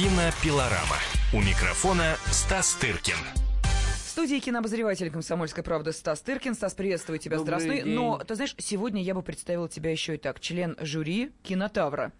Кинопилорама. У микрофона Стас Тыркин. В студии кинообозреватель «Комсомольской правды» Стас Тыркин. Стас, приветствую тебя. Добрый Здравствуй. день. Но, ты знаешь, сегодня я бы представила тебя еще и так. Член жюри «Кинотавра».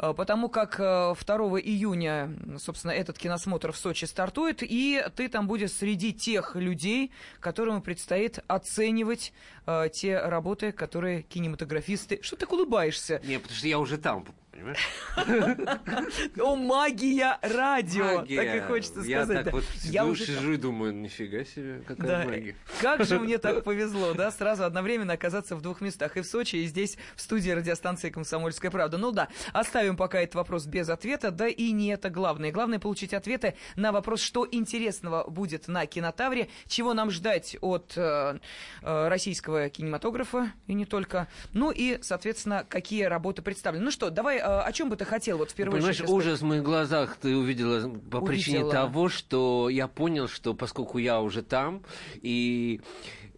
Э, Потому как э, 2 июня, собственно, этот киносмотр в Сочи стартует, и ты там будешь среди тех людей, которым предстоит оценивать э, те работы, которые кинематографисты... Что ты так улыбаешься? Не, потому что я уже там, понимаешь? О, магия радио! Так и хочется Я сказать. так да. вот Я сижу, и думаю, нифига себе, какая магия. как же мне так повезло, да, сразу одновременно оказаться в двух местах, и в Сочи, и здесь, в студии радиостанции «Комсомольская правда». Ну да, оставим пока этот вопрос без ответа, да и не это главное. Главное получить ответы на вопрос, что интересного будет на кинотавре, чего нам ждать от э, э, российского кинематографа, и не только, ну и, соответственно, какие работы представлены. Ну что, давай, э, о чем бы ты хотел вот в первую Понимаешь, очередь? ужас в моих глазах ты увидела по причине Увидела. того, что я понял, что поскольку я уже там, и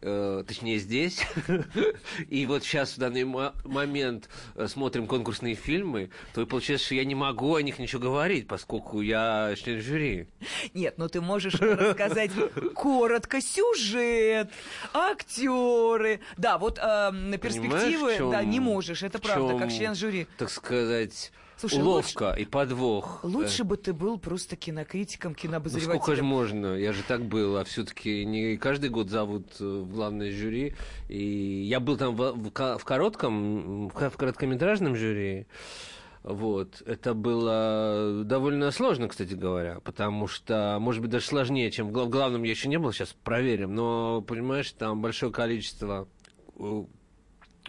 э, точнее здесь, и вот сейчас в данный мо- момент э, смотрим конкурсные фильмы, то и получается, что я не могу о них ничего говорить, поскольку я член жюри. Нет, ну ты можешь рассказать коротко сюжет, актеры. Да, вот э, на перспективы, да, не можешь, это правда, как член жюри. Так сказать, Слушай, уловка и подвох. Лучше бы ты был просто кинокритиком, Ну сколько же можно? Я же так был, а все-таки не каждый год зовут э, в главное жюри. И я был там в, в в коротком, в ко- в короткометражном жюри. Вот. Это было довольно сложно, кстати говоря, потому что, может быть, даже сложнее, чем в главном я еще не был, сейчас проверим, но, понимаешь, там большое количество э,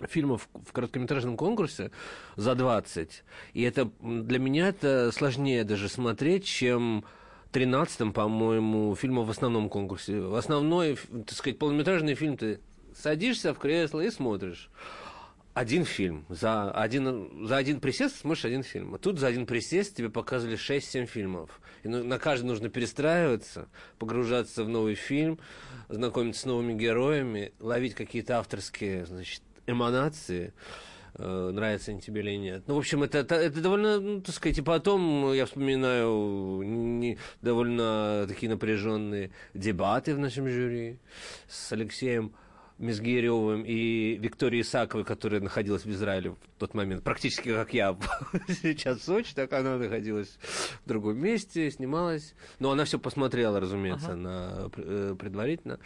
фильмов в короткометражном конкурсе за 20. И это для меня это сложнее даже смотреть, чем 13-м, по-моему, фильма в основном конкурсе. В основной, так сказать, полнометражный фильм ты садишься в кресло и смотришь. Один фильм. За один, за один присест смотришь один фильм. А тут за один присест тебе показывали 6-7 фильмов. И ну- на каждый нужно перестраиваться, погружаться в новый фильм, знакомиться с новыми героями, ловить какие-то авторские, значит, эманации. Э, Нравится они тебе или нет. Ну, в общем, это, это, это довольно, ну, так сказать, и потом я вспоминаю не- довольно такие напряженные дебаты в нашем жюри с Алексеем Мизгиревым и Викторией Исаковой, которая находилась в Израиле в тот момент, практически как я сейчас в Сочи, так она находилась в другом месте, снималась. Но она все посмотрела, разумеется, на, э, предварительно.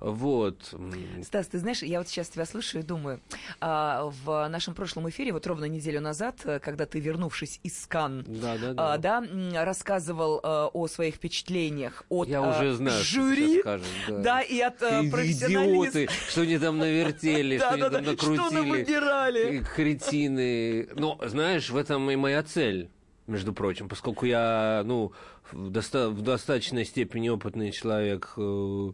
Вот. Стас, ты знаешь, я вот сейчас тебя слушаю и думаю, а, в нашем прошлом эфире, вот ровно неделю назад, э, когда ты, вернувшись из Кан, Да, да, да. а, да, рассказывал э, о своих впечатлениях от Я а, уже знаю, что ты жюри, скажешь, да. да, и от э. Идиоты, что они там навертели, что они там накрутили. Кретины. Но, знаешь, в этом и моя цель между прочим, поскольку я, ну, в, доста- в достаточной степени опытный человек э,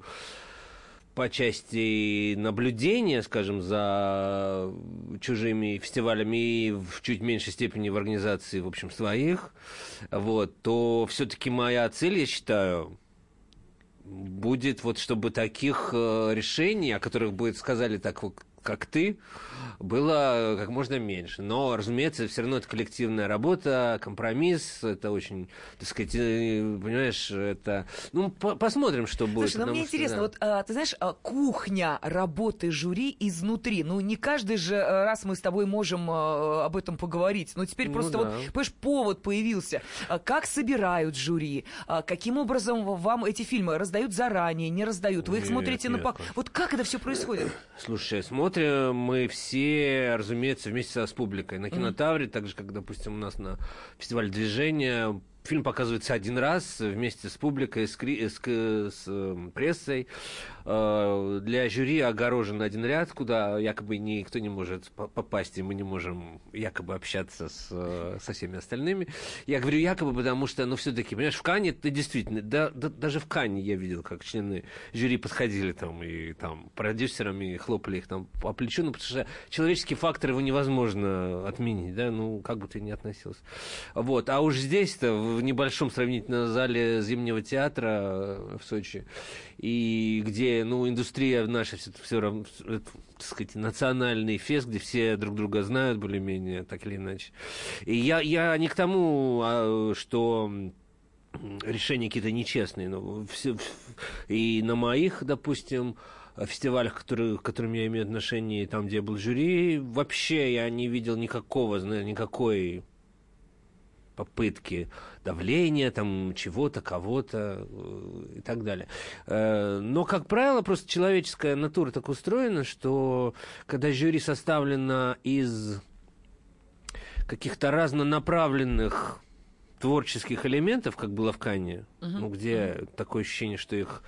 по части наблюдения, скажем, за чужими фестивалями и в чуть меньшей степени в организации, в общем, своих, вот, то все-таки моя цель, я считаю, будет вот, чтобы таких э, решений, о которых будет сказали так вот, как ты, было как можно меньше. Но, разумеется, все равно это коллективная работа, компромисс, это очень, так сказать, э, понимаешь, это... Ну, по- посмотрим, что будет. Слушай, ну мне что, интересно, да. вот а, ты знаешь, кухня работы жюри изнутри. Ну, не каждый же раз мы с тобой можем а, об этом поговорить. Но теперь Ну просто да. вот, понимаешь, повод появился. А, Как собирают жюри? А, Каким образом вам эти фильмы раздают заранее, не раздают? Вы их Нет, смотрите на нет, пак. конечно. Вот как это все происходит? Слушай, смотрим мы все, разумеется, вместе с публикой. На кинотавре, так же, как, допустим, у нас на фестивале движения, фильм показывается один раз вместе с публикой, с, кри- с с, э, прессой. Э, Для жюри огорожен один ряд, куда якобы никто не может по- попасть, и мы не можем якобы общаться с, э, со всеми остальными. Я говорю якобы, потому что, ну, все-таки, понимаешь, в Кане ты действительно, да, да- даже в Кане я видел, как члены жюри подходили там и там продюсерами хлопали их там по плечу, ну, потому что человеческий фактор его невозможно отменить, да, ну, как бы ты ни относился. Вот, а уж здесь-то, в небольшом сравнительно зале Зимнего театра э, в Сочи, и где, ну, индустрия наша все, все равно, так сказать, национальный фест, где все друг друга знают более-менее, так или иначе. И я, я не к тому, а, что решения какие-то нечестные. Но все, и на моих, допустим, фестивалях, которые, к которым я имею отношение, там, где я был жюри, вообще я не видел никакого, никакой попытки давления, там, чего-то, кого-то э, и так далее. Э, но, как правило, просто человеческая натура так устроена, что когда жюри составлено из каких-то разнонаправленных творческих элементов, как было в Кане, uh-huh. ну, где такое ощущение, что их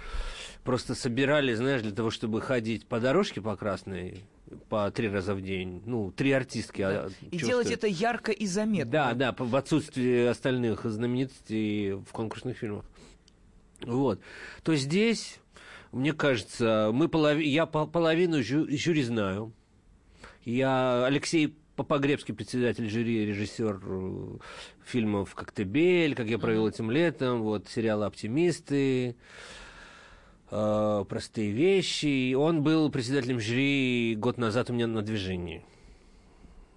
просто собирали, знаешь, для того, чтобы ходить по дорожке по красной по три раза в день. Ну, три артистки. Да. А, и делать это ярко и заметно. Да, да, в отсутствии остальных знаменитостей в конкурсных фильмах. Вот. То здесь, мне кажется, мы полов... я половину жю... жюри знаю. Я Алексей Попогребский, председатель жюри, режиссер э, фильмов «Коктебель», «Как я провел этим летом», вот, сериала «Оптимисты», э, «Простые вещи». Он был председателем жюри год назад у меня на движении.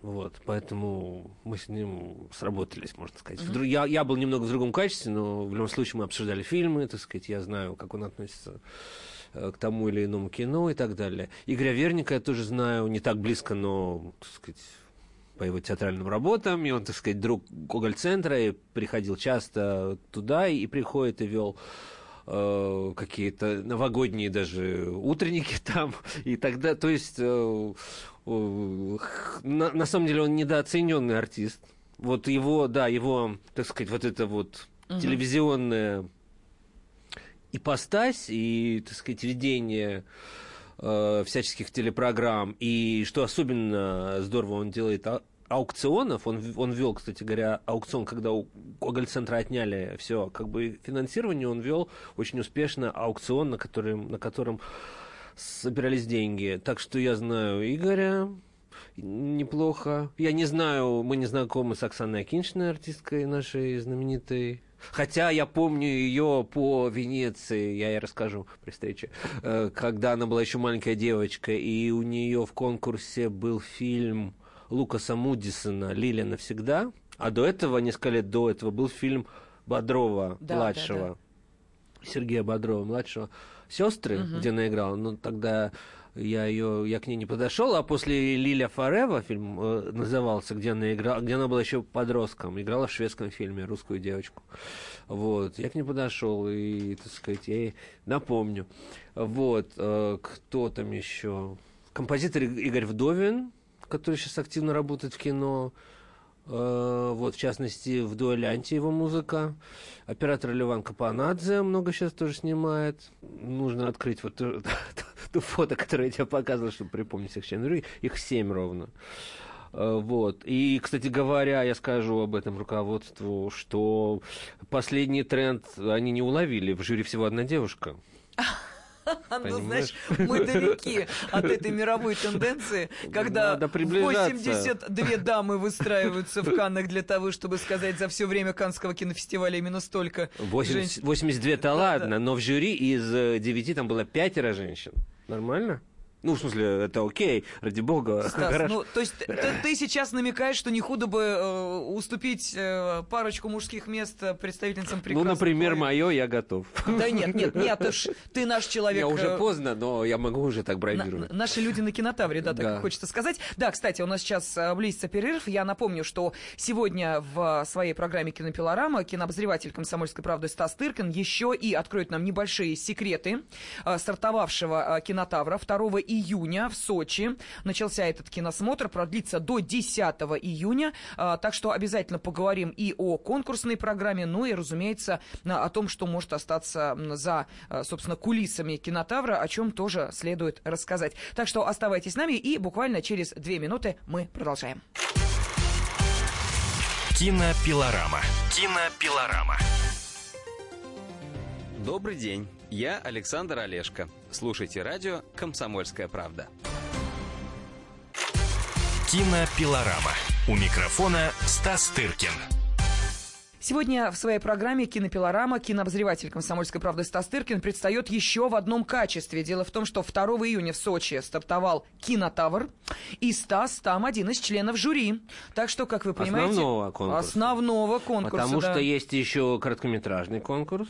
Вот, поэтому мы с ним сработались, можно сказать. Mm-hmm. Я, я был немного в другом качестве, но в любом случае мы обсуждали фильмы, так сказать, я знаю, как он относится э, к тому или иному кино и так далее. Игоря Верника я тоже знаю, не так близко, но, так сказать, по его театральным работам, и он, так сказать, друг Гоголь-центра, и приходил часто туда, и приходит и вел э, какие-то новогодние даже утренники там, и тогда, то есть, э, э, на, на самом деле он недооцененный артист. Вот его, да, его, так сказать, вот это вот угу. телевизионная ипостась и, так сказать, ведение э, всяческих телепрограмм. И что особенно здорово он делает а, аукционов, он, он вел, кстати говоря, аукцион, когда у Гоголь-центра отняли все как бы финансирование, он вел очень успешно аукцион, на котором, на котором собирались деньги. Так что я знаю Игоря, неплохо. Я не знаю, мы не знакомы с Оксаной Акиншиной, артисткой нашей знаменитой. Хотя я помню ее по Венеции, я ей расскажу при встрече, э, когда она была еще маленькая девочка, и у нее в конкурсе был фильм Лукаса Мудисона «Лилия навсегда», а до этого, несколько лет до этого, был фильм Бодрова да, младшего, да, да. Сергея Бодрова младшего, «Сестры», угу. где она играла. Ну, тогда я ее, я к ней не подошел, а после Лиля Форева фильм э, назывался, где она играла, где она была еще подростком, играла в шведском фильме русскую девочку. Вот, я к ней подошел и, так сказать, я ей напомню. Вот, э, кто там еще? Композитор Игорь Вдовин, который сейчас активно работает в кино. Э, вот, в частности, в дуэлянте его музыка. Оператор Леван Капанадзе много сейчас тоже снимает. Нужно открыть вот ту, фото, которое я тебе показывал, чтобы припомнить всех членов Их семь ровно. Э, вот. И, кстати говоря, я скажу об этом руководству, что последний тренд они не уловили. В жюри всего одна девушка. Ну, знаешь, мы далеки от этой мировой тенденции, когда 82 дамы выстраиваются в Каннах для того, чтобы сказать за все время Канского кинофестиваля именно столько 82-то ладно, но в жюри из 9 э, там было пятеро женщин. Нормально? Ну, в смысле, это окей, ради бога. Стас, хорошо. ну, то есть ты, ты сейчас намекаешь, что не худо бы э, уступить э, парочку мужских мест представительницам прекрасного Ну, например, мое я готов. Да нет, нет, нет, ты, ж, ты наш человек. Я уже э, поздно, но я могу уже так бравировать. На, наши люди на кинотавре, да, так да. хочется сказать. Да, кстати, у нас сейчас э, близится перерыв. Я напомню, что сегодня в своей программе «Кинопилорама» кинообозреватель «Комсомольской правды» Стас Тыркин еще и откроет нам небольшие секреты э, стартовавшего кинотавра 2 июня в Сочи. Начался этот киносмотр, продлится до 10 июня. А, так что обязательно поговорим и о конкурсной программе, ну и, разумеется, о том, что может остаться за, а, собственно, кулисами кинотавра, о чем тоже следует рассказать. Так что оставайтесь с нами, и буквально через две минуты мы продолжаем. Кинопилорама. Кинопилорама. Добрый день. Я Александр Олешко. Слушайте радио «Комсомольская правда». Кинопилорама. У микрофона Стас Тыркин. Сегодня в своей программе «Кинопилорама» кинообозреватель «Комсомольской правды» Стас Тыркин предстает еще в одном качестве. Дело в том, что 2 июня в Сочи стартовал «Кинотавр», и Стас там один из членов жюри. Так что, как вы понимаете... Основного конкурса. Основного конкурса, Потому да. что есть еще короткометражный конкурс.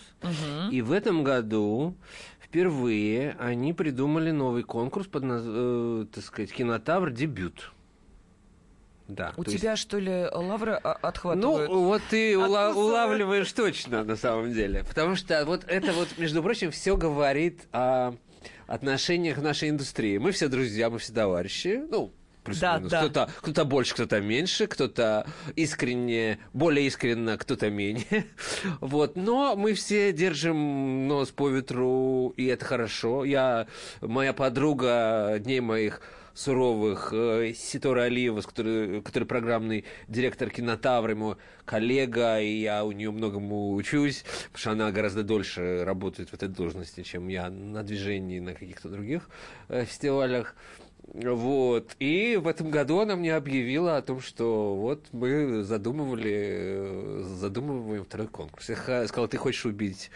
И в этом году впервые они придумали новый конкурс под, э, так сказать, «Кинотавр. Дебют». Да, У то есть- тебя, что ли, лавры а, Ну, отхватывают? вот ты ула- улавливаешь точно, на самом деле. Потому что вот это вот, между прочим, все говорит о отношениях в нашей индустрии. Мы все друзья, мы все товарищи. Ну. Да, да. Кто-то, кто-то больше, кто-то меньше, кто-то искренне, более искренно, кто-то менее. Вот. Но мы все держим нос по ветру, и это хорошо. Я, моя подруга дней моих суровых, э, Ситора Алиева, с которой, который программный директор кинотавра, ему коллега, и я у нее многому учусь, потому что она гораздо дольше работает в этой должности, чем я на движении, на каких-то других э, фестивалях. Вот. И в этом году она мне объявила о том, что вот мы задумывали, э, задумываем второй конкурс. Я сказала, ты хочешь убить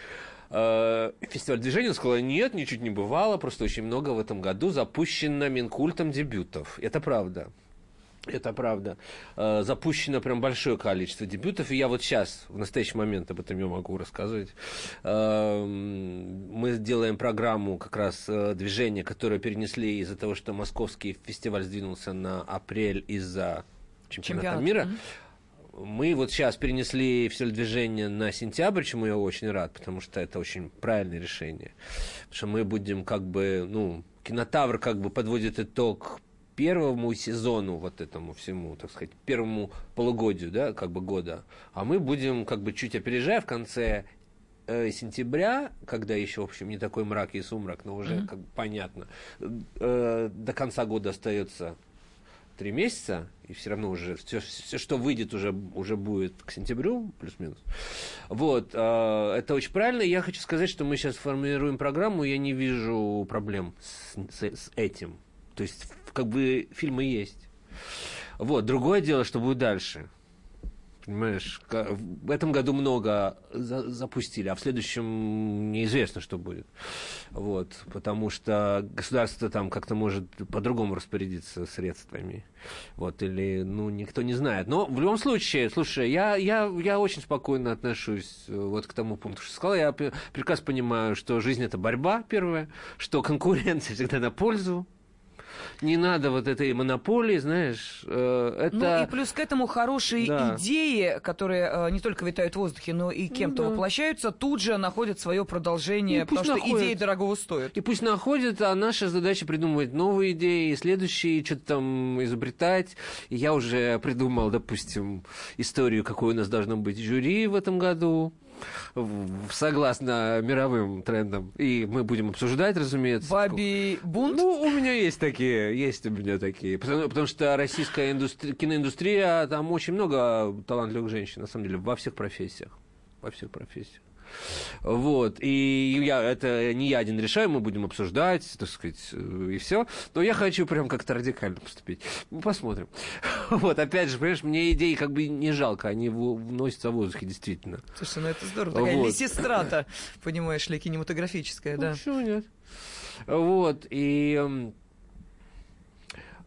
фестиваль движения? Она сказала, нет, ничуть не бывало, просто очень много в этом году запущено Минкультом дебютов. Это правда. Это правда. Э, Запущено прям большое количество дебютов, и я вот сейчас, в настоящий момент об этом я могу рассказывать. Эм, Мы делаем программу как раз э, движения, которое перенесли из-за того, что московский фестиваль сдвинулся на апрель из-за чемпионата Чемпионат. мира. Мгм. Мы вот сейчас перенесли все движение на сентябрь, чему я очень рад, потому что это очень правильное решение. Потому что мы будем как бы, ну, кинотавр как бы подводит итог первому сезону вот этому всему, так сказать, первому полугодию, да, как бы года. А мы будем как бы чуть опережая в конце э, сентября, когда еще, в общем, не такой мрак и сумрак, но уже как бы понятно, э, до конца года остается три месяца, и все равно уже все, все, что выйдет, уже, уже будет к сентябрю, плюс-минус. Вот, э, это очень правильно. Я хочу сказать, что мы сейчас формируем программу, я не вижу проблем с, с- с этим. То есть, как бы фильмы есть. Вот, другое дело, что будет дальше. Понимаешь, в этом году много за- запустили, а в следующем неизвестно, что будет. Вот, потому что государство там как-то может по-другому распорядиться средствами. Вот, или, ну, никто не знает. Но в любом случае, слушай, я, я, я очень спокойно отношусь э, вот к тому пункту, что сказал. Я прекрасно понимаю, что жизнь это борьба, первое, что конкуренция всегда на пользу. Не надо вот этой монополии, знаешь, э, это... Ну и плюс к этому хорошие Да. идеи, которые э, не только витают в воздухе, но и кем-то да. воплощаются, тут же находят свое продолжение, Ну, потому что находят. идеи дорогого стоят. И пусть находят, а наша задача придумывать новые идеи, следующие, что-то там изобретать. И я уже придумал, допустим, историю, какой у нас должно быть жюри в этом году, согласно мировым трендам. И мы будем обсуждать, разумеется. Бабий бунт? Ну, у меня есть такие, есть у меня такие. Потому, потому что российская индустри- киноиндустрия, там очень много талантливых женщин, на самом деле, во всех профессиях. Во всех профессиях. Вот, и я, это не я один решаю, мы будем обсуждать, так сказать, э, и все. Но я хочу прям как-то радикально поступить. Ну, посмотрим. Вот, опять же, понимаешь, мне идеи как бы не жалко, они вносятся в воздухе, действительно. Слушай, ну это здорово. Такая Вот. лесестрата, понимаешь ли, кинематографическая, да. Ну, почему нет? Вот, и...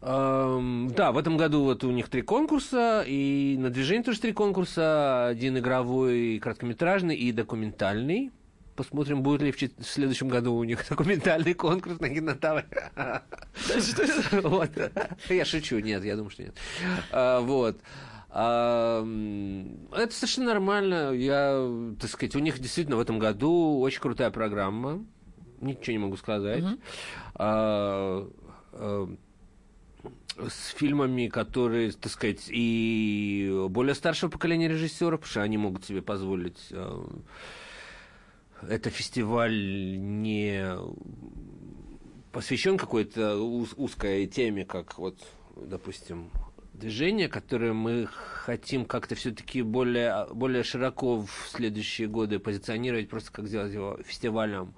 да, в этом году вот у них три конкурса, и на движении тоже три конкурса. Один игровой, короткометражный и документальный. Посмотрим, будет ли в, следующем году у них документальный конкурс на кинотавре. Я шучу, нет, я думаю, что нет. А, Вот. Это совершенно нормально. Я, так сказать, у них действительно в этом году очень крутая программа. Ничего не могу сказать. С фильмами, которые, так сказать, и более старшего поколения режиссеров, потому что они могут себе позволить а, это фестиваль не посвящен какой-то уз- узкой теме, как вот, допустим, движение, которое мы хотим как-то все-таки более, более широко в следующие годы позиционировать, просто как сделать его фестивалем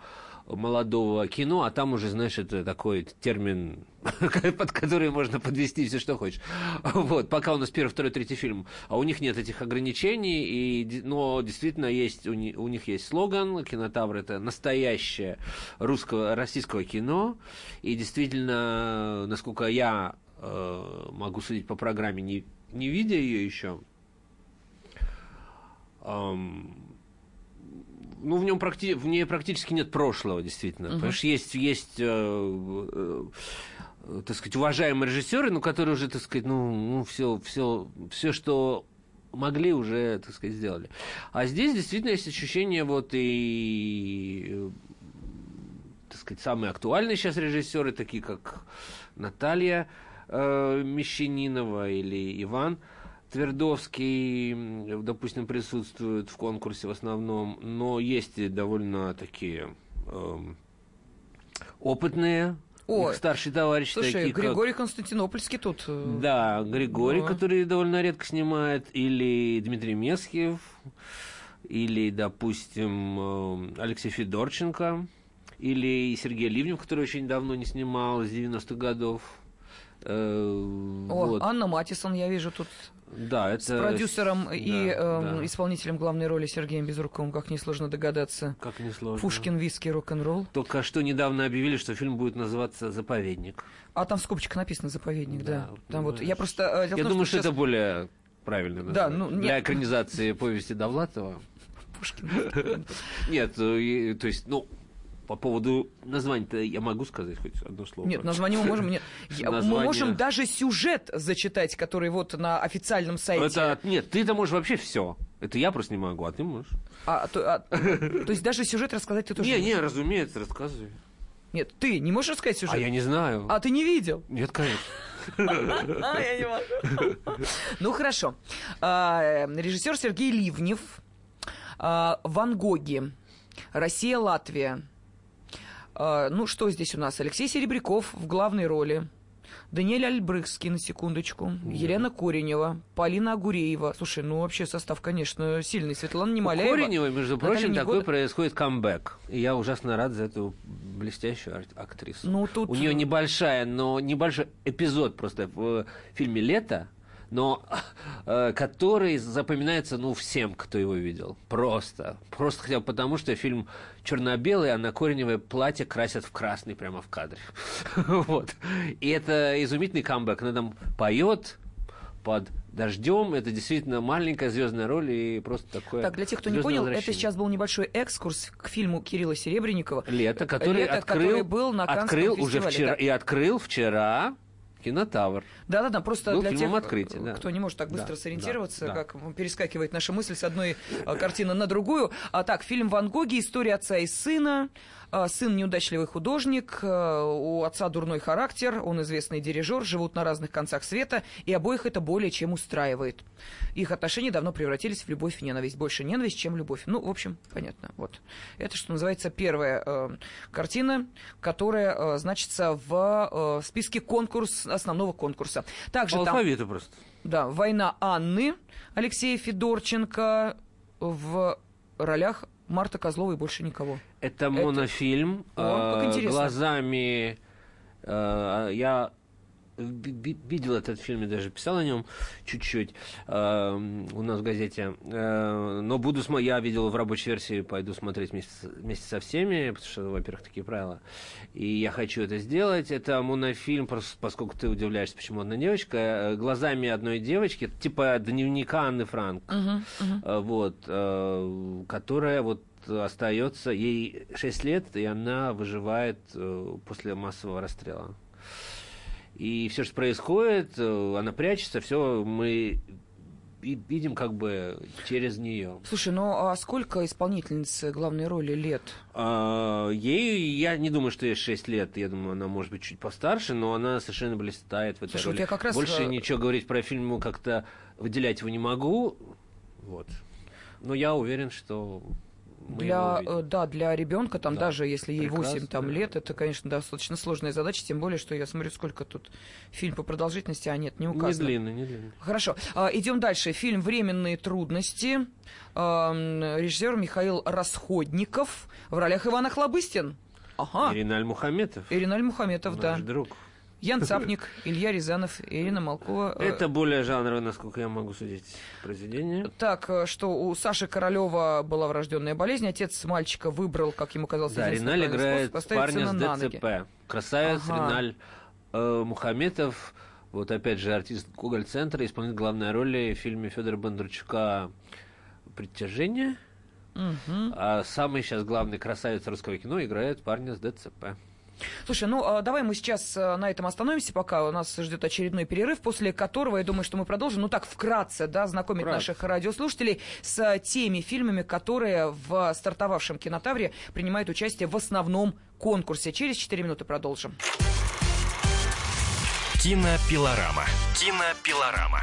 молодого кино, а там уже, знаешь, это такой термин, под который можно подвести все, что хочешь. Вот, пока у нас первый, второй, третий фильм, а у них нет этих ограничений, и, но действительно есть, у, них, у них есть слоган, кинотавр это настоящее русского, российского кино, и действительно, насколько я э, могу судить по программе, не, не видя ее еще, эм, ну, в нем практи... в ней практически нет прошлого, действительно. Uh-huh. Потому что есть, есть э, э, так сказать, уважаемые режиссеры, ну, которые уже, так сказать, ну, ну все, все, все, что могли, уже, так сказать, сделали. А здесь действительно есть ощущение вот и так сказать, самые актуальные сейчас режиссеры, такие как Наталья э, Мещанинова или Иван Твердовский, допустим, присутствует в конкурсе в основном, но есть и довольно такие э, опытные О, старший товарищ Слушай, такие, Григорий как... Константинопольский тут. э, Да, Григорий, Да. который довольно редко снимает, или Дмитрий Месхиев, или, допустим, э, Алексей Федорченко, или Сергей Ливнев, который очень давно не снимал, с 90-х годов. Э, О, вот. Анна Матисон, я вижу тут Да, это... с продюсером да, и эм, да. исполнителем главной роли Сергеем Безруковым, как несложно догадаться. Как несложно. Пушкин, виски, рок-н-ролл. Только что недавно объявили, что фильм будет называться «Заповедник». А там в скобочках написано заповедник, да. Да, Там вот, понимаешь. я просто... э, дело в Я том, думаю, что сейчас это более правильно Да, ну, Для нет. экранизации повести Довлатова. Пушкин. Нет, э, то есть, ну, по поводу названия-то я могу сказать хоть одно слово. Нет, название мы можем... Нет, Я- мы Название- можем даже сюжет зачитать, который вот на официальном сайте. Это, нет, ты-то можешь вообще все. Это я просто не могу, а ты можешь. А, то, а, то есть даже сюжет рассказать ты тоже Не, можешь? не, разумеется, рассказывай. Нет, ты не можешь рассказать сюжет? А я не знаю. А ты не видел? Нет, конечно. Я не могу. Ну, хорошо. А, Режиссер Сергей Ливнев. А, Ван Гоги. Россия, Латвия. А, Ну, что здесь у нас? Алексей Серебряков в главной роли. Даниэль Альбрыхский, на секундочку. Елена Коренева. Полина Агуреева. Слушай, ну вообще состав, конечно, сильный. Светлана У Немоляева. Кореневой, между Наталья прочим, такой Негода. происходит камбэк. И я ужасно рад за эту блестящую актрису. Ну, тут... У нее небольшая, но небольшой эпизод просто в фильме «Лето», но э, который запоминается, ну, всем, кто его видел. Просто. Просто хотя бы потому, что фильм черно-белый, а на кореневое платье красят в красный прямо в кадре. Вот. И это изумительный камбэк. Она там поет под дождем. Это действительно маленькая звездная роль и просто такое Так, для тех, кто не понял, это сейчас был небольшой экскурс к фильму Кирилла Серебренникова. Лето, который Лето, открыл, который был на Каннском открыл уже вчера да. и открыл вчера кинотавр. Да-да-да, просто Был для тех, открытия, да. кто не может так быстро Да, сориентироваться, да, да. как перескакивает наша мысль с одной а, картины на другую. А так, фильм «Ван Гоги», история отца и сына. А, Сын неудачливый художник, а, у отца дурной характер, он известный дирижер, живут на разных концах света, и обоих это более чем устраивает. Их отношения давно превратились в любовь и ненависть. Больше ненависть, чем любовь. Ну, в общем, понятно. Вот. Это, что называется, первая э, картина, которая э, значится в э, списке конкурс, основного конкурса. Также По там... алфавиту просто. Да, «Война Анны» Алексея Федорченко в ролях Марта Козлова и больше никого. Это монофильм. О, э. Глазами... э, я видел этот фильм и даже писал о нем чуть-чуть э, у нас в газете. Э, но буду смо- я видел в рабочей версии, пойду смотреть вместе, вместе со всеми, потому что, во-первых, такие правила. И я хочу это сделать. Это монофильм, поскольку ты удивляешься, почему одна девочка, э, глазами одной девочки, типа дневника Анны Франк. Э, вот, э, которая вот остается, ей 6 лет, и она выживает э, после массового расстрела. И все, что происходит, э, она прячется, все мы ви- видим как бы через нее. Слушай, ну а сколько исполнительницы главной роли лет? А, ей, я не думаю, что ей 6 лет, я думаю, она может быть чуть постарше, но она совершенно блистает в этой Слушай, вот роли. я как раз, Больше э, ничего говорить про фильм как-то выделять его не могу, вот. Но я уверен, что для, э, да, для ребенка, там Да. даже если ей 8 Прекрасно, там, да. лет, это, конечно, достаточно сложная задача, тем более, что я смотрю, сколько тут фильм по продолжительности, а нет, не Не указано. длинный, не длинный. Хорошо, а, идем дальше. Фильм «Временные трудности». А, Режиссер Михаил Расходников в ролях Ивана Хлобыстин. Ага. Ириналь Мухаметов. Ириналь Мухаметов, да. Наш друг. Ян Цапник, Илья Рязанов, Ирина Малкова. Это более жанровое, насколько я могу судить, произведение. Так, э, что у Саши Королева была врожденная болезнь, отец мальчика выбрал, как ему казалось, Да, Риналь играет парня с. ДЦП. Красавец Ага. Риналь э, Мухаметов, вот опять же артист Гоголь-центра, исполнит главные роли в фильме Федора Бондарчука «Притяжение». Мгм. А самый сейчас главный красавец русского кино играет парня с ДЦП. Слушай, ну а, давай мы сейчас а, на этом остановимся, пока у нас ждет очередной перерыв, после которого, я думаю, что мы продолжим, ну так, вкратце, да, знакомить Вкратце. наших радиослушателей с а, теми фильмами, которые в стартовавшем кинотавре принимают участие в основном конкурсе. Через 4 минуты продолжим. Кинопилорама. Кинопилорама.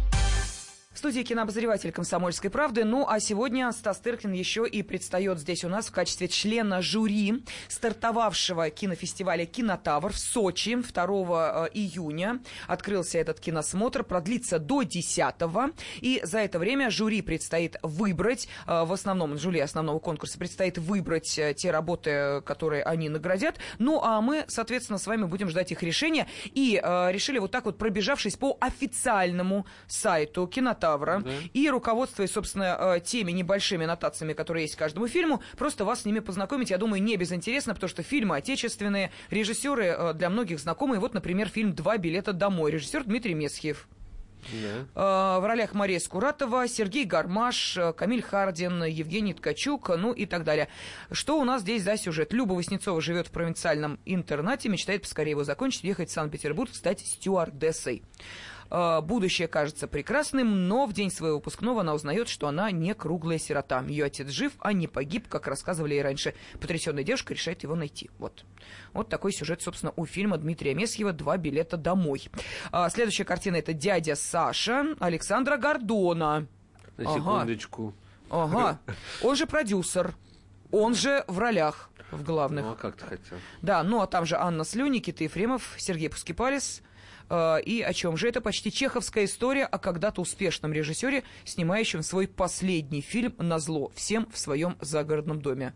Студии кинообозреватель «Комсомольской правды». Ну, а сегодня Стас Тыркин еще и предстает здесь у нас в качестве члена жюри стартовавшего кинофестиваля «Кинотавр» в Сочи 2 июня. Открылся этот киносмотр, продлится до 10 И за это время жюри предстоит выбрать, э, в основном, жюри основного конкурса предстоит выбрать э, те работы, которые они наградят. Ну, а мы, соответственно, с вами будем ждать их решения. И э, решили вот так вот, пробежавшись по официальному сайту кинотавра и руководствуясь, собственно, э, теми небольшими аннотациями, которые есть к каждому фильму, просто вас с ними познакомить, я думаю, не безинтересно, потому что фильмы отечественные, режиссеры э, для многих знакомые. Вот, например, фильм «Два билета домой», режиссер Дмитрий Месхиев. Да. Э, В ролях Мария Скуратова, Сергей Гармаш, Камиль Хардин, Евгений Ткачук, ну и так далее. Что у нас здесь за сюжет? Люба Васнецова живет в провинциальном интернате, мечтает поскорее его закончить, ехать в Санкт-Петербург, стать стюардессой. Э, Будущее кажется прекрасным, но в день своего выпускного она узнает, что она не круглая сирота. Ее отец жив, а не погиб, как рассказывали и раньше. Потрясенная девушка решает его найти. Вот. Вот такой сюжет, собственно, у фильма Дмитрия Месьева «Два билета домой». А, Следующая картина – это «Дядя Саша» Александра Гордона. На секундочку. Ага. Он же продюсер. Он же в ролях в главных. Ну, а как ты хотел? Да, ну а там же Анна Слюни, Никита Ефремов, Сергей Пускипалис. Э, И о чем же? Это почти чеховская история о когда-то успешном режиссере, снимающем свой последний фильм на зло всем в своем загородном доме.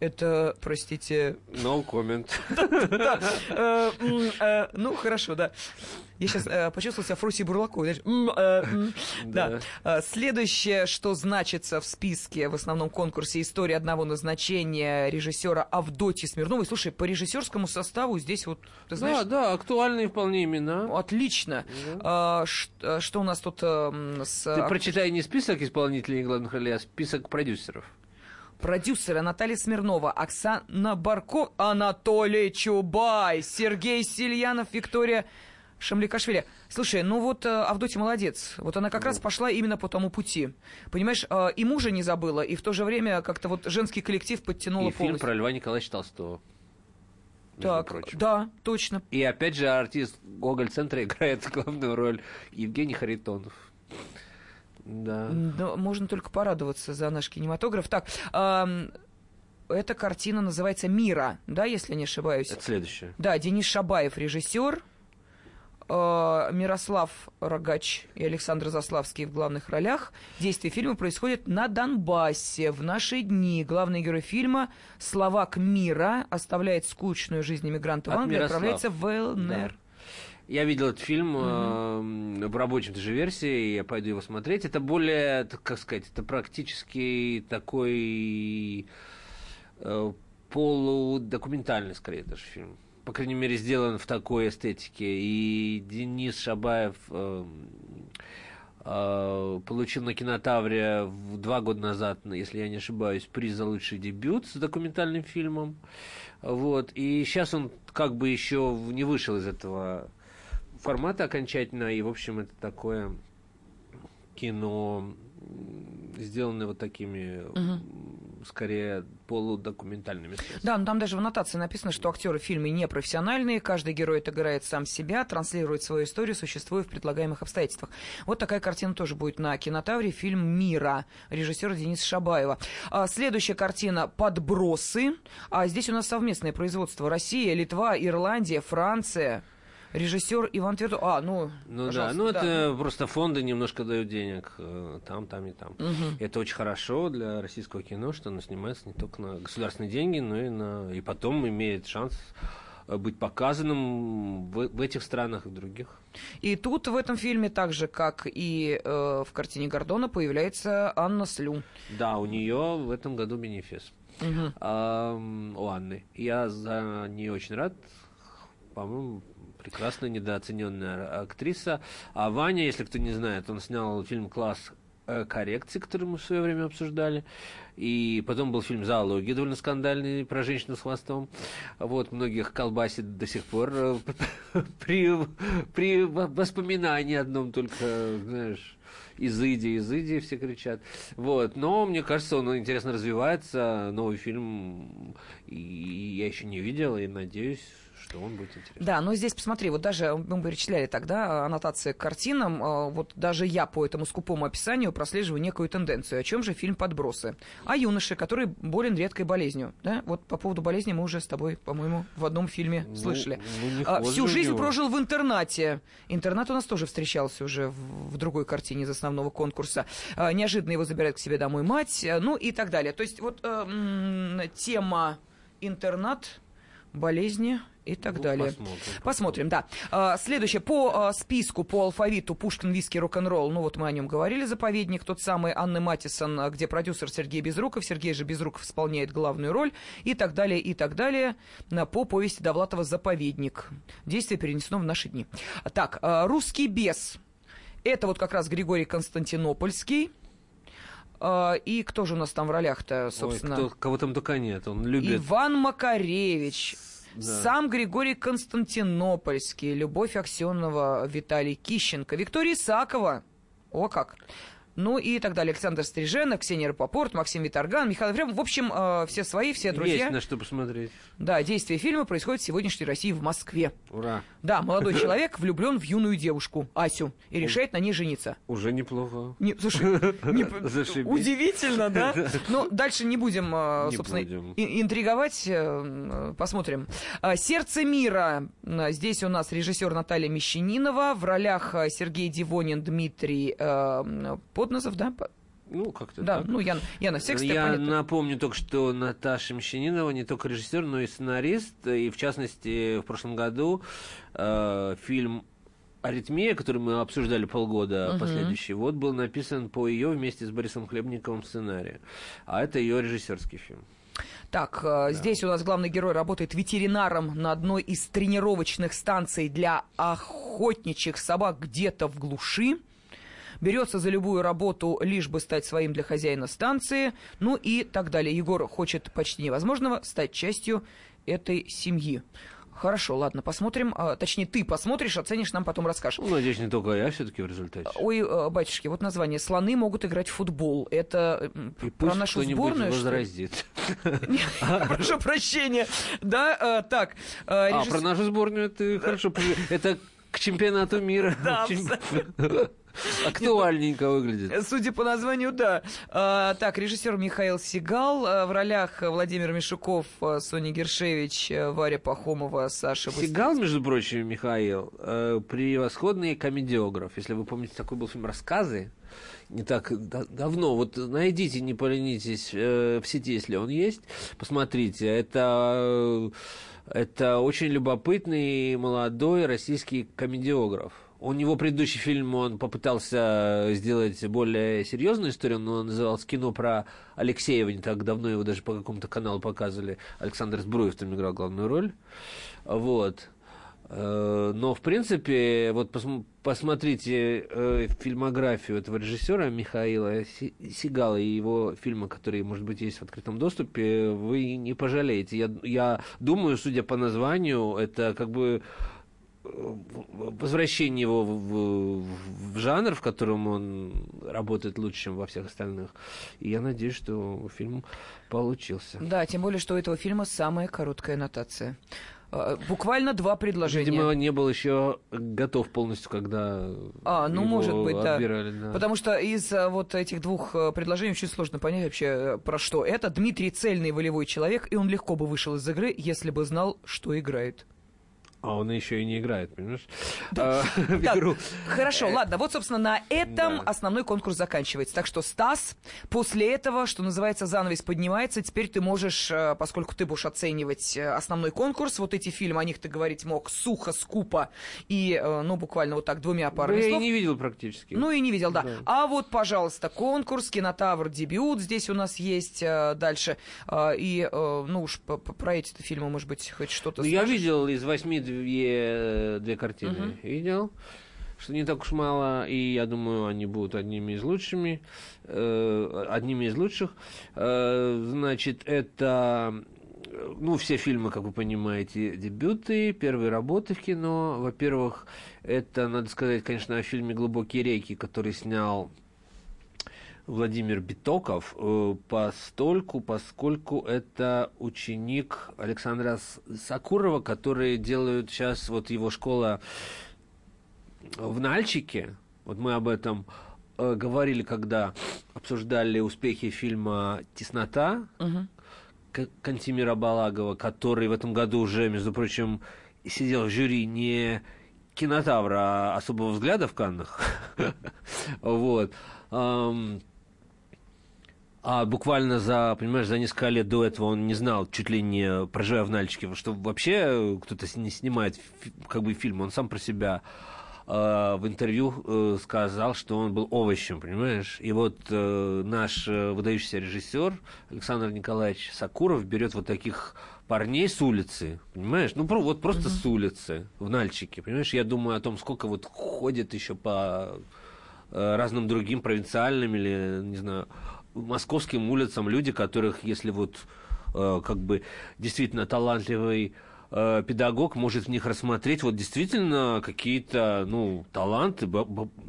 Это, простите, No comment. э, э, ну хорошо, да. Я сейчас почувствовал себя Фруси Бурлаковой. э. Да. Э, Следующее, что значится в списке в основном конкурсе «История одного назначения» режиссера Авдотьи Смирновой. Слушай, по режиссерскому составу здесь вот, ты знаешь, Да, да, актуальные вполне имена. Отлично. Что у нас тут с Ты прочитай не список исполнителей главных ролей, а список продюсеров. Продюсеры Наталья Смирнова, Оксана Барко, Анатолий Чубай, Сергей Сильянов, Виктория Шамликашвили. Слушай, ну вот э, Авдотья молодец. Вот она как раз пошла именно по тому пути. Понимаешь, э, и мужа не забыла, и в то же время как-то вот женский коллектив подтянула И фильм полностью. про Льва Николаевича Толстого. Так, прочим. да, точно. И опять же артист Гоголь-центра играет главную роль Евгений Харитонов. Да. Да, можно только порадоваться за наш кинематограф. Так, ам, эта картина называется «Мира», да, если не ошибаюсь? Это следующее. Да, Денис Шабаев, режиссер. э, Мирослав Рогач и Александр Заславский в главных ролях. Действие фильма происходит на Донбассе в наши дни. Главный герой фильма Словак мира оставляет скучную жизнь иммигранта в От Англию и отправляется в ЛНР. Я видел этот фильм э, в рабочем же версии, я пойду его смотреть. Это более, как сказать, это практически такой э, полудокументальный, скорее, даже фильм. По крайней мере, сделан в такой эстетике. И Денис Шабаев э, э, получил на кинотавре два года назад, если я не ошибаюсь, приз за лучший дебют с документальным фильмом. Вот. И сейчас он как бы еще не вышел из этого формата окончательно. И, в общем, это такое кино, сделанное вот такими м, скорее полудокументальными съемками. Да, но там даже в аннотации написано, что актеры в фильме не профессиональные, каждый герой отыграет сам себя, транслирует свою историю, существуя в предлагаемых обстоятельствах. Вот такая картина тоже будет на кинотавре. Фильм «Мира» режиссера Дениса Шабаева. А, следующая картина «Подбросы». А здесь у нас совместное производство Россия, Литва, Ирландия, Франция. Режиссер Иван Твердов. А, ну, Ну да, ну да. это просто фонды немножко дают денег э, там, там и там. Это очень хорошо для российского кино, что оно снимается не только на государственные деньги, но и на и потом имеет шанс э, быть показанным в, в этих странах и в других. И тут в этом фильме, так же, как и э, в картине Гордона, появляется Анна Слю. Да, у нее в этом году бенефис. Мгм. Ам, у Анны. Я за нее очень рад. По-моему, прекрасная, недооцененная актриса. А Ваня, если кто не знает, он снял фильм «Класс э, коррекции», который мы в свое время обсуждали. И потом был фильм «Зоология», довольно скандальный, про женщину с хвостом. Вот, многих колбасит до сих пор э, при, при воспоминании одном только, знаешь, изыди, изыди, все кричат. Вот, но мне кажется, он интересно развивается, новый фильм, я еще не видел, и надеюсь, что он будет интересен. Да, но здесь посмотри, вот даже мы перечисляли тогда аннотации к картинам, э, вот даже я по этому скупому описанию прослеживаю некую тенденцию. О чем же фильм «Подбросы»? О юноше, который болен редкой болезнью. Да? Вот по поводу болезни мы уже с тобой, по-моему, в одном фильме Ну, слышали. ну, А, Всю жизнь прожил в интернате. Интернат у нас тоже встречался уже в, в другой картине из основного конкурса. А, Неожиданно его забирает к себе домой мать, а, ну и так далее. То есть вот э, тема интернат, болезни и так Ну, далее. посмотрим, Посмотрим, да. А, Следующее. По а, списку, по алфавиту Пушкин, Виски, рок-н-ролл. Ну вот мы о нем говорили. Заповедник, тот самый Анны Матисон, а, где продюсер Сергей Безруков. Сергей же Безруков исполняет главную роль. И так далее, и так далее. На- По повести Довлатова «Заповедник». Действие перенесено в наши дни. Так, а, «Русский бес». Это вот как раз Григорий Константинопольский. А, И кто же у нас там в ролях-то, Ой, собственно? кто- кого там только нет, он любит. Иван Макаревич, Да. сам Григорий Константинопольский, Любовь Аксенова, Виталий Кищенко, Виктория Исакова. О как! Ну и так далее. Александр Стриженов, Ксения Рапопорт, Максим Виторган, Михаил Ефремов. В общем, э, все свои, все друзья. Есть на что посмотреть. Да, действие фильма происходит в сегодняшней России в Москве. Ура. Да, молодой человек влюблен в юную девушку, Асю, и решает на ней жениться. Уже неплохо. Не, слушай, не удивительно, да? Но дальше не будем, э, Не собственно, будем. интриговать. э, Посмотрим. А, «Сердце мира». Здесь у нас режиссер Наталья Мещанинова. В ролях Сергей Дивонин, Дмитрий э, Подносов, да? Ну, как-то Да, так. ну, Ян, Яна Секста, Я понятно. напомню только, что Наташа Мещанинова не только режиссер, но и сценарист. И в частности, в прошлом году э, фильм «Аритмия», который мы обсуждали полгода Мгм. последующий, вот был написан по ее вместе с Борисом Хлебниковым сценарию. А это ее режиссерский фильм. Так, э, здесь у нас главный герой работает ветеринаром на одной из тренировочных станций для охотничьих собак где-то в глуши. Берется за любую работу, лишь бы стать своим для хозяина станции. Ну и так далее. Егор хочет почти невозможного стать частью этой семьи. Хорошо, ладно, посмотрим. А, точнее, ты посмотришь, оценишь, нам потом расскажешь. Ну, надеюсь, не только я все-таки в результате. Ой, э, батюшки, вот название. Слоны могут играть в футбол. Это м, И про нашу сборную, возразит. Прошу прощения. Да, э, так. э, А, про нашу сборную ты хорошо... Это к чемпионату мира. Да, Актуальненько выглядит. Э, Судя по названию, да. А, так, режиссер Михаил Сигал. а, в ролях Владимир Мишуков, а, Соня Гершевич, Варя Пахомова, Саша Сигал, между прочим, Михаил, э, превосходный комедиограф. Если вы помните, такой был фильм «Рассказы», не так да- давно. Вот найдите, не поленитесь э, в сети, если он есть. Посмотрите. Это, э, это очень любопытный молодой российский комедиограф. У него предыдущий фильм, он попытался сделать более серьезную историю, но он назывался «Кино про Алексеева». Не так давно его даже по какому-то каналу показывали. Александр Збруев там играл главную роль. Вот. Э, Но, в принципе, вот пос- посмотрите э, фильмографию этого режиссера Михаила Си- Сигала и его фильмы, которые, может быть, есть в открытом доступе, вы не пожалеете. Я, я думаю, судя по названию, это как бы э, возвращение его в, в, в жанр, в котором он работает лучше, чем во всех остальных. И я надеюсь, что фильм получился. Да, тем более, что у этого фильма самая короткая нотация. А, буквально два предложения. Видимо, не был еще готов полностью, когда а, ну, его может быть, отбирали, да. да. Потому что из а, вот этих двух а, предложений очень сложно понять вообще, э, про что это. Дмитрий цельный волевой человек, и он легко бы вышел из игры, если бы знал, что играет. А он еще и не играет, понимаешь? Да. А, Так, игру. Хорошо, ладно, вот, собственно, на этом Да. основной конкурс заканчивается. Так что, Стас, после этого, что называется, занавес поднимается. Теперь ты можешь, э, поскольку ты будешь оценивать э, основной конкурс, вот эти фильмы, о них ты говорить мог сухо, скупо и, э, ну, буквально вот так двумя Да парами я и слов. не видел практически. Ну и не видел, да. Да. А вот, пожалуйста, конкурс, кинотавр, дебют здесь у нас есть э, дальше. Э, и, э, ну уж про эти фильмы, может быть, хоть что-то Ну, я видел из восьми две, две картины. Видел, что не так уж мало, и я думаю, они будут одними из лучшими, э, одними из лучших. Э, значит, это ну, все фильмы, как вы понимаете, дебюты, первые работы в кино. Во-первых, это, надо сказать, конечно, о фильме «Глубокие реки», который снял Владимир Битоков, э, постольку, поскольку это ученик Александра Сакурова, который делают сейчас вот его школа в Нальчике. Вот мы об этом э, говорили, когда обсуждали успехи фильма «Теснота». К- Кантимира Балагова, который в этом году уже, между прочим, сидел в жюри не кинотавра, а особого взгляда в Каннах. Вот. А буквально за, понимаешь, за несколько лет до этого он не знал, чуть ли не проживая в Нальчике, что вообще кто-то с- не снимает как бы фильм. Он сам про себя э, в интервью э, сказал, что он был овощем, понимаешь? И вот э, наш э, выдающийся режиссер Александр Николаевич Сакуров берет вот таких парней с улицы, понимаешь? Ну, про- вот просто с улицы, в Нальчике, понимаешь? Я думаю о том, сколько вот ходит еще по э, разным другим провинциальным или, не знаю, московским улицам люди, которых, если вот э, как бы действительно талантливый э, педагог может в них рассмотреть вот действительно какие-то, ну, таланты,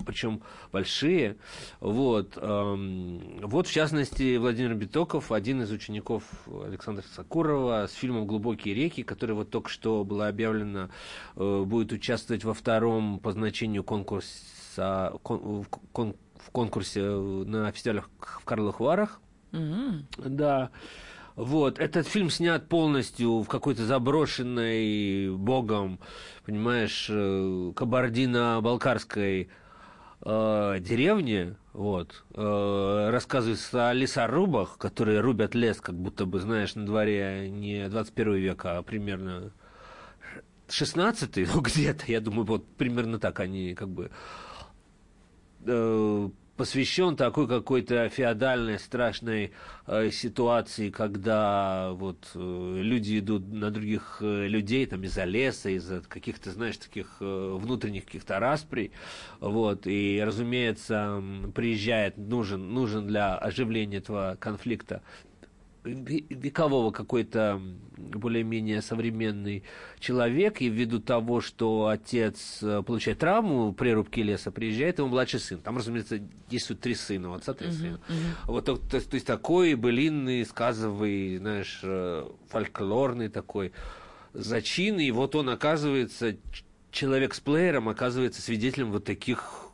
причем большие. Вот. эм, вот, в частности, Владимир Битоков, один из учеников Александра Сакурова с фильмом «Глубокие реки», который вот только что было объявлено, э, будет участвовать во втором по значению конкурса, кон- в кон- в конкурсе на фестивалях в Карловых Варах. Мгм. Да. Вот, этот фильм снят полностью в какой-то заброшенной богом, понимаешь, э, кабардино-балкарской э, деревне, вот, э, рассказывается о лесорубах, которые рубят лес, как будто бы, знаешь, на дворе не 21 века, а примерно 16 ну где-то, я думаю, вот примерно так они как бы э, посвящен такой какой-то феодальной страшной э, ситуации, когда вот э, люди идут на других э, людей там из-за леса, из-за каких-то, знаешь, таких э, внутренних каких-то расприй, вот, и, разумеется, приезжает, нужен, нужен для оживления этого конфликта векового какой-то более-менее современный человек, и ввиду того, что отец э, получает травму при рубке леса, приезжает его младший сын. Там, разумеется, действуют три сына, у отца три сына. Вот, то, то- то есть такой былинный, сказовый, знаешь, э, фольклорный такой зачин, и вот он оказывается, человек с плеером оказывается свидетелем вот таких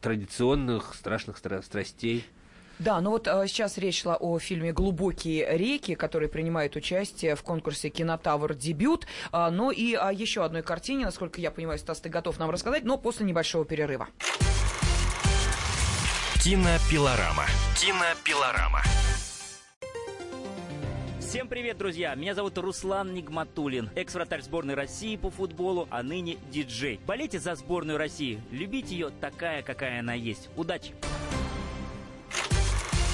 традиционных страшных стра- страстей. Да, ну вот э, сейчас речь шла о фильме «Глубокие реки», который принимает участие в конкурсе «Кинотавр. Дебют». А, ну и о еще одной картине, насколько я понимаю, Стас, ты готов нам рассказать, но после небольшого перерыва. Кинопилорама. Кинопилорама. Всем привет, друзья! Меня зовут Руслан Нигматулин, экс-вратарь сборной России по футболу, а ныне диджей. Болейте за сборную России, любите ее такая, какая она есть. Удачи!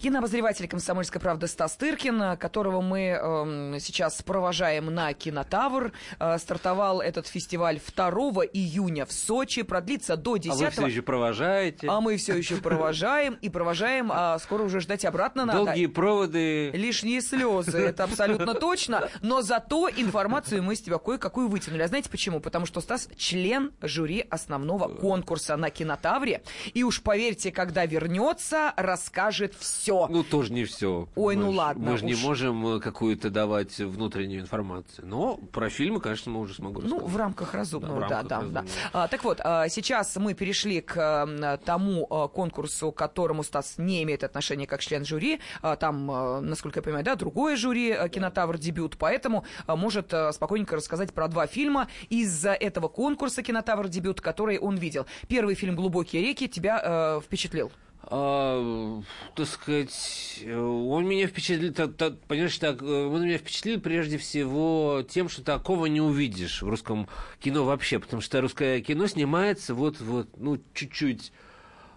Кинообозреватель «Комсомольской правды» Стас Тыркин, которого мы э, сейчас провожаем на Кинотавр. Э, стартовал этот фестиваль 2 июня в Сочи, продлится до 10 А вы все еще провожаете. А мы все еще провожаем и провожаем, а скоро уже ждать обратно надо. Долгие проводы. Лишние слезы, это абсолютно точно. Но зато информацию мы с тебя кое-какую вытянули. А знаете почему? Потому что Стас член жюри основного конкурса на Кинотавре. И уж поверьте, когда вернется, расскажет все все. Ну, тоже не все. Ой, мы ну ж, ладно. Мы же не можем э, какую-то давать внутреннюю информацию. Но про фильмы, конечно, мы уже смогу Ну, рассказать. в рамках разумного, Да, да, рамках да, разумного. да. А, так вот, а, сейчас мы перешли к тому а, конкурсу, к которому Стас не имеет отношения как член жюри. А, Там, а, насколько я понимаю, да, другое жюри а, «Кинотавр. Дебют», поэтому а, может а, спокойненько рассказать про два фильма из этого конкурса «Кинотавр. Дебют», который он видел. Первый фильм «Глубокие реки» тебя э, впечатлил? А, так сказать, э, он меня впечатлил, та- та- понимаешь, так, э, он меня впечатлил прежде всего тем, что такого не увидишь в русском кино вообще, потому что русское кино снимается вот, вот, ну, чуть-чуть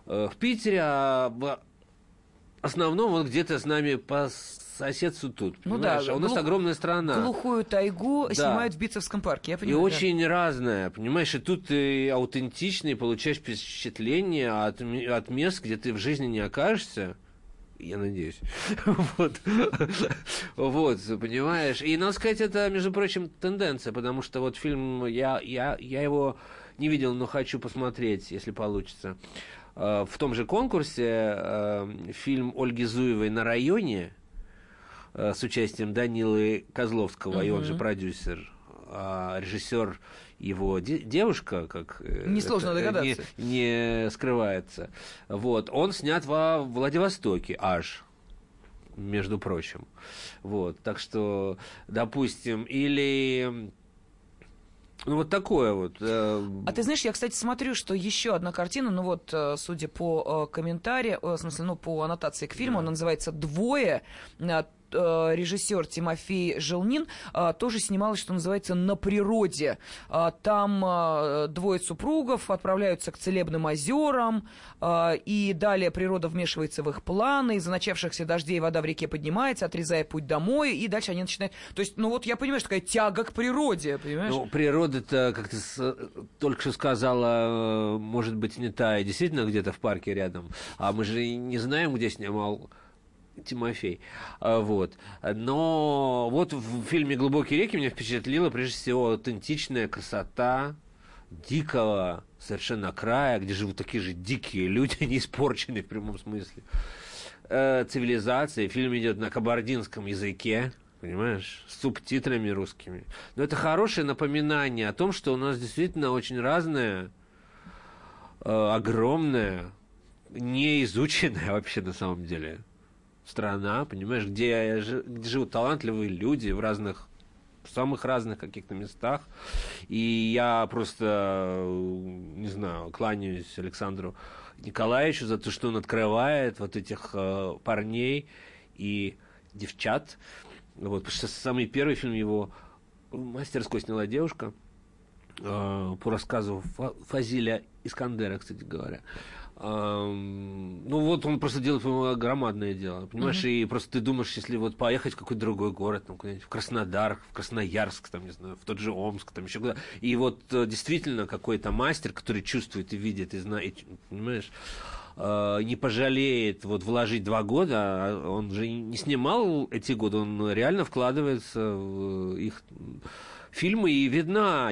э, в Питере, а в основном вот где-то с нами по соседству тут, Ну да, понимаешь? А у нас глух- огромная страна. Глухую тайгу Да. снимают в Битцевском парке, я И понимаю. да. очень разное, понимаешь, и тут ты аутентичный, получаешь впечатление от, от мест, где ты в жизни не окажешься. Я надеюсь. Вот. Вот, понимаешь. И, надо сказать, это, между прочим, тенденция, потому что вот фильм, я, я, я его не видел, но хочу посмотреть, если получится. Э, В том же конкурсе э, фильм Ольги Зуевой «На районе» э, с участием Данилы Козловского, и он же продюсер, а режиссер его де- девушка, как Несложно это, догадаться. Не, не скрывается. Вот, он снят во Владивостоке аж между прочим. Вот, так что, допустим, или ну вот такое вот. э, А ты знаешь, я, кстати, смотрю, что еще одна картина, ну вот, э, судя по э, комментариям, э, в смысле, ну, по аннотации к фильму, она называется «Двое», режиссер Тимофей Желнин э, тоже снималась, что называется, «На природе». Э, Там э, двое супругов отправляются к целебным озерам, э, и далее природа вмешивается в их планы, из-за начавшихся дождей вода в реке поднимается, отрезая путь домой, и дальше они начинают... То есть, ну вот я понимаю, что такая тяга к природе, понимаешь? Ну, природа-то, как ты только что сказала, э, может быть не та, и действительно где-то в парке рядом. А мы же не знаем, где снимал Тимофей. А, Вот. Но вот в фильме «Глубокие реки» меня впечатлила прежде всего аутентичная красота дикого совершенно края, где живут такие же дикие люди, не испорченные в прямом смысле. Э. Фильм идет на кабардинском языке, понимаешь, с субтитрами русскими. Но это хорошее напоминание о том, что у нас действительно очень разная, э, огромная, неизученная вообще на самом деле страна, понимаешь, где, где живут талантливые люди в разных в самых разных каких-то местах. И я просто, э, не знаю, кланяюсь Александру Николаевичу за то, что он открывает вот этих э, парней и девчат. Вот, потому что самый первый фильм его мастерской сняла девушка э, по рассказу Фа- Фазиля Искандера, кстати говоря. Ну вот он просто делает по-моему, громадное дело, понимаешь, и просто ты думаешь, если вот поехать в какой-то другой город, там куда-нибудь в Краснодар, в Красноярск, там, не знаю, в тот же Омск, там еще куда и вот э, действительно какой-то мастер, который чувствует и видит, и знает, понимаешь, э, не пожалеет вот вложить два года, а он же не снимал эти годы, он реально вкладывается в их фильмы, и видна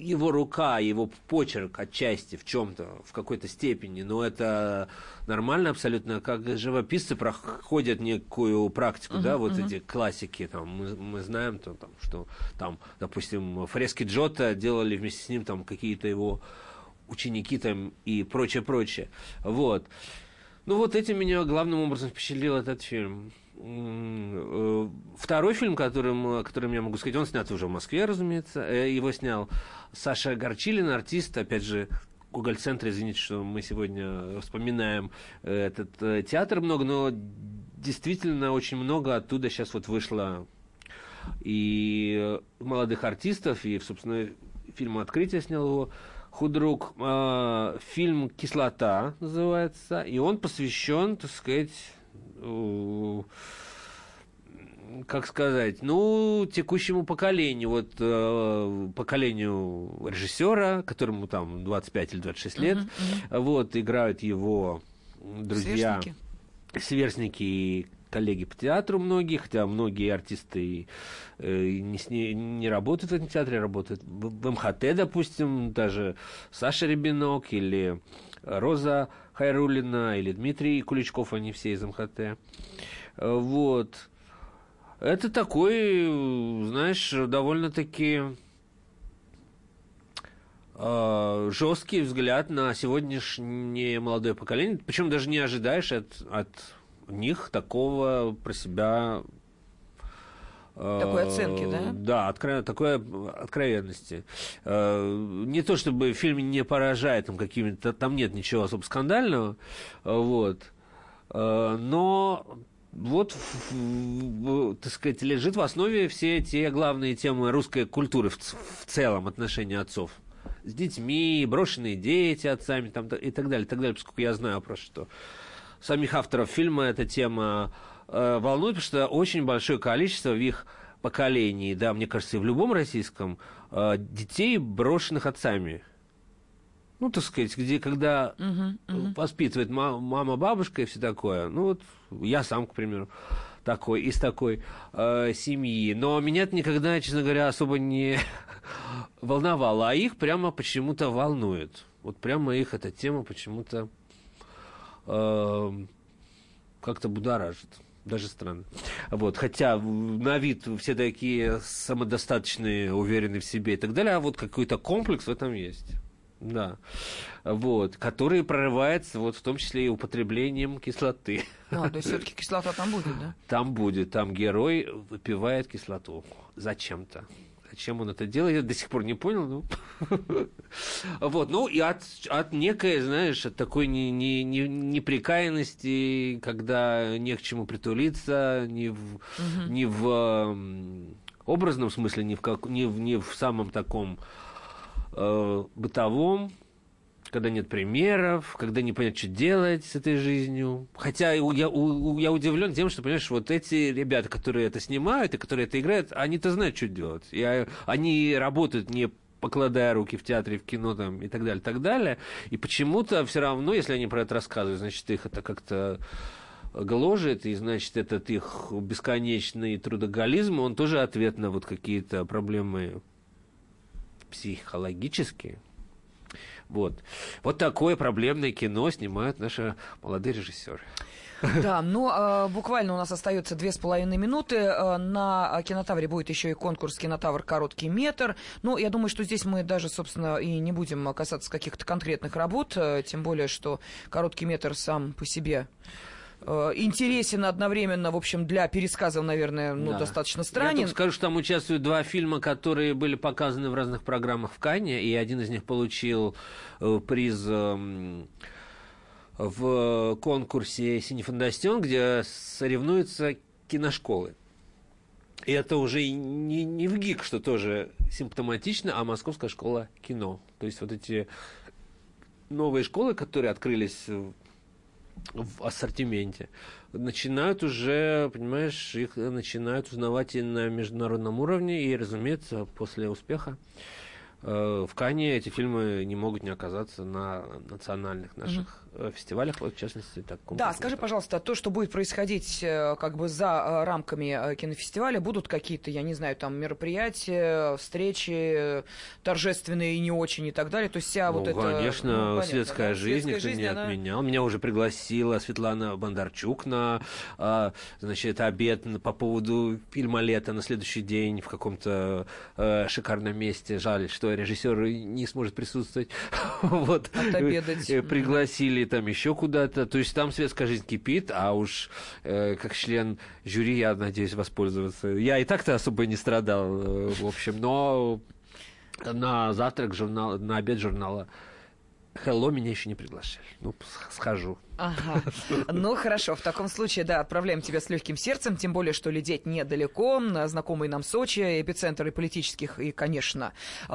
его рука, его почерк отчасти в чем-то, в какой-то степени, но это нормально абсолютно, как живописцы проходят некую практику, да, вот эти классики, там, мы, мы знаем, то, там, что там, допустим, фрески Джота делали вместе с ним там какие-то его ученики там и прочее, прочее, вот. Ну вот этим меня главным образом впечатлил этот фильм. Э, Второй фильм, которым, которым я могу сказать, он снят уже в Москве, разумеется. Э, Его снял Саша Горчилин, артист, опять же, Гоголь-центр, извините, что мы сегодня вспоминаем э, этот э, театр много, но действительно очень много оттуда сейчас вот вышло и э, молодых артистов, и, собственно, фильм «Открытие» снял его худрук. Э, Фильм «Кислота» называется, и он посвящен, так сказать, э, как сказать, ну, текущему поколению, вот э, поколению режиссера, которому там 25 или 26 лет, мгм. вот, играют его друзья, Сверстники. сверстники и коллеги по театру многие, хотя многие артисты э, не, не работают в этом театре, работают в, в МХТ, допустим, даже Саша Рябинок или Роза Хайрулина или Дмитрий Куличков, они все из МХТ. Э, Вот. Это такой, знаешь, довольно-таки э, жесткий взгляд на сегодняшнее молодое поколение. Причем даже не ожидаешь от, от них такого про себя Такой оценки, да? Да, откро- такой откровенности. Э, Не то чтобы фильм не поражает там какими-то, там нет ничего особо скандального, э, вот. Э, Но вот, так сказать, лежит в основе все те главные темы русской культуры в, целом, отношения отцов с детьми, брошенные дети отцами там, и так далее, так далее, поскольку я знаю просто, что самих авторов фильма эта тема э, волнует, потому что очень большое количество в их поколении, да, мне кажется, и в любом российском, э, детей, брошенных отцами. Ну, так сказать, где, когда мгм. воспитывает ма- мама, бабушка и все такое. Ну, вот я сам, к примеру, такой, из такой э, семьи. Но меня это никогда, честно говоря, особо не волновало. А их прямо почему-то волнует. Вот прямо их эта тема почему-то э, как-то будоражит. Даже странно. Вот, хотя на вид все такие самодостаточные, уверенные в себе и так далее, а вот какой-то комплекс в этом есть. Да. Вот. Который прорывается вот в том числе и употреблением кислоты. А, то есть все-таки кислота там будет, да? Там будет, там герой выпивает кислоту. Зачем-то. Зачем он это делает, я до сих пор не понял. Ну. Вот, ну и от, от некой, знаешь, от такой не, не, не, неприкаянности, когда не к чему притулиться, не в, не в образном смысле, не в, как, не в, не в самом таком э, бытовом, когда нет примеров, когда не понятно, что делать с этой жизнью. Хотя я, у- я удивлен тем, что, понимаешь, вот эти ребята, которые это снимают и которые это играют, они-то знают, что делать. И, а, они работают не покладая руки в театре, в кино там, и так далее, так далее. И почему-то все равно, если они про это рассказывают, значит, их это как-то гложет, и, значит, этот их бесконечный трудоголизм, он тоже ответ на вот какие-то проблемы психологические. Вот. Вот такое проблемное кино снимают наши молодые режиссеры. Да, ну, э, буквально у нас остается две с половиной минуты. Э, на кинотавре будет еще и конкурс «Кинотавр. Короткий метр». Ну, я думаю, что здесь мы даже, собственно, и не будем касаться каких-то конкретных работ, э, тем более, что «Короткий метр» сам по себе э, интересен одновременно, в общем, для пересказов, наверное, ну, Да. достаточно Я странен. только скажу, что там участвуют два фильма, которые были показаны в разных программах в Канне, и один из них получил э, приз эм, в конкурсе «Синефондастен», где соревнуются киношколы. И это уже не, не в ГИК, что тоже симптоматично, а Московская школа кино. То есть вот эти новые школы, которые открылись в ассортименте, начинают уже, понимаешь, их начинают узнавать и на международном уровне, и, разумеется, после успеха э, в Кане эти фильмы не могут не оказаться на национальных наших э, фестивалях, вот, в частности, так. Да, скажи, пожалуйста, то, что будет происходить э, как бы за э, рамками э, кинофестиваля, будут какие-то, я не знаю, там мероприятия, встречи э, торжественные и не очень и так далее. То есть вся Ну, вот эта... конечно, ну, понятно, светская да, жизнь светская никто жизнь, не она- отменял. Меня уже пригласила Светлана Бондарчук на, значит, обед по поводу фильма «Лето» на следующий день в каком-то э, шикарном месте. Жаль, что режиссер не сможет присутствовать. вот. Отобедать. Э, Пригласили там еще куда-то. То есть там светская жизнь кипит, а уж э, как член жюри я надеюсь воспользоваться. Я и так-то особо не страдал, э, в общем, но на завтрак журнал, на обед журнала Hello меня еще не приглашали. Ну, схожу. Ага. Ну хорошо, в таком случае, да, отправляем тебя с легким сердцем, тем более, что лететь недалеко, знакомый нам Сочи, эпицентр и политических, и, конечно,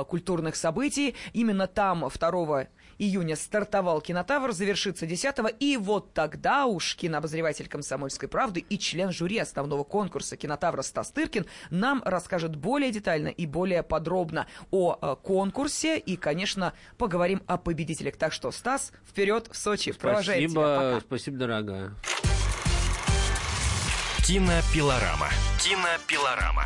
культурных событий. Именно там 2 июня стартовал кинотавр, завершится 10 и вот тогда уж кинообозреватель «Комсомольской правды» и член жюри основного конкурса кинотавра Стас Тыркин нам расскажет более детально и более подробно о э, конкурсе и, конечно, поговорим о победителях. Так что, Стас, вперед в Сочи. Провожаем Спасибо, тебя. Пока. спасибо, дорогая. Кинопилорама. Кинопилорама.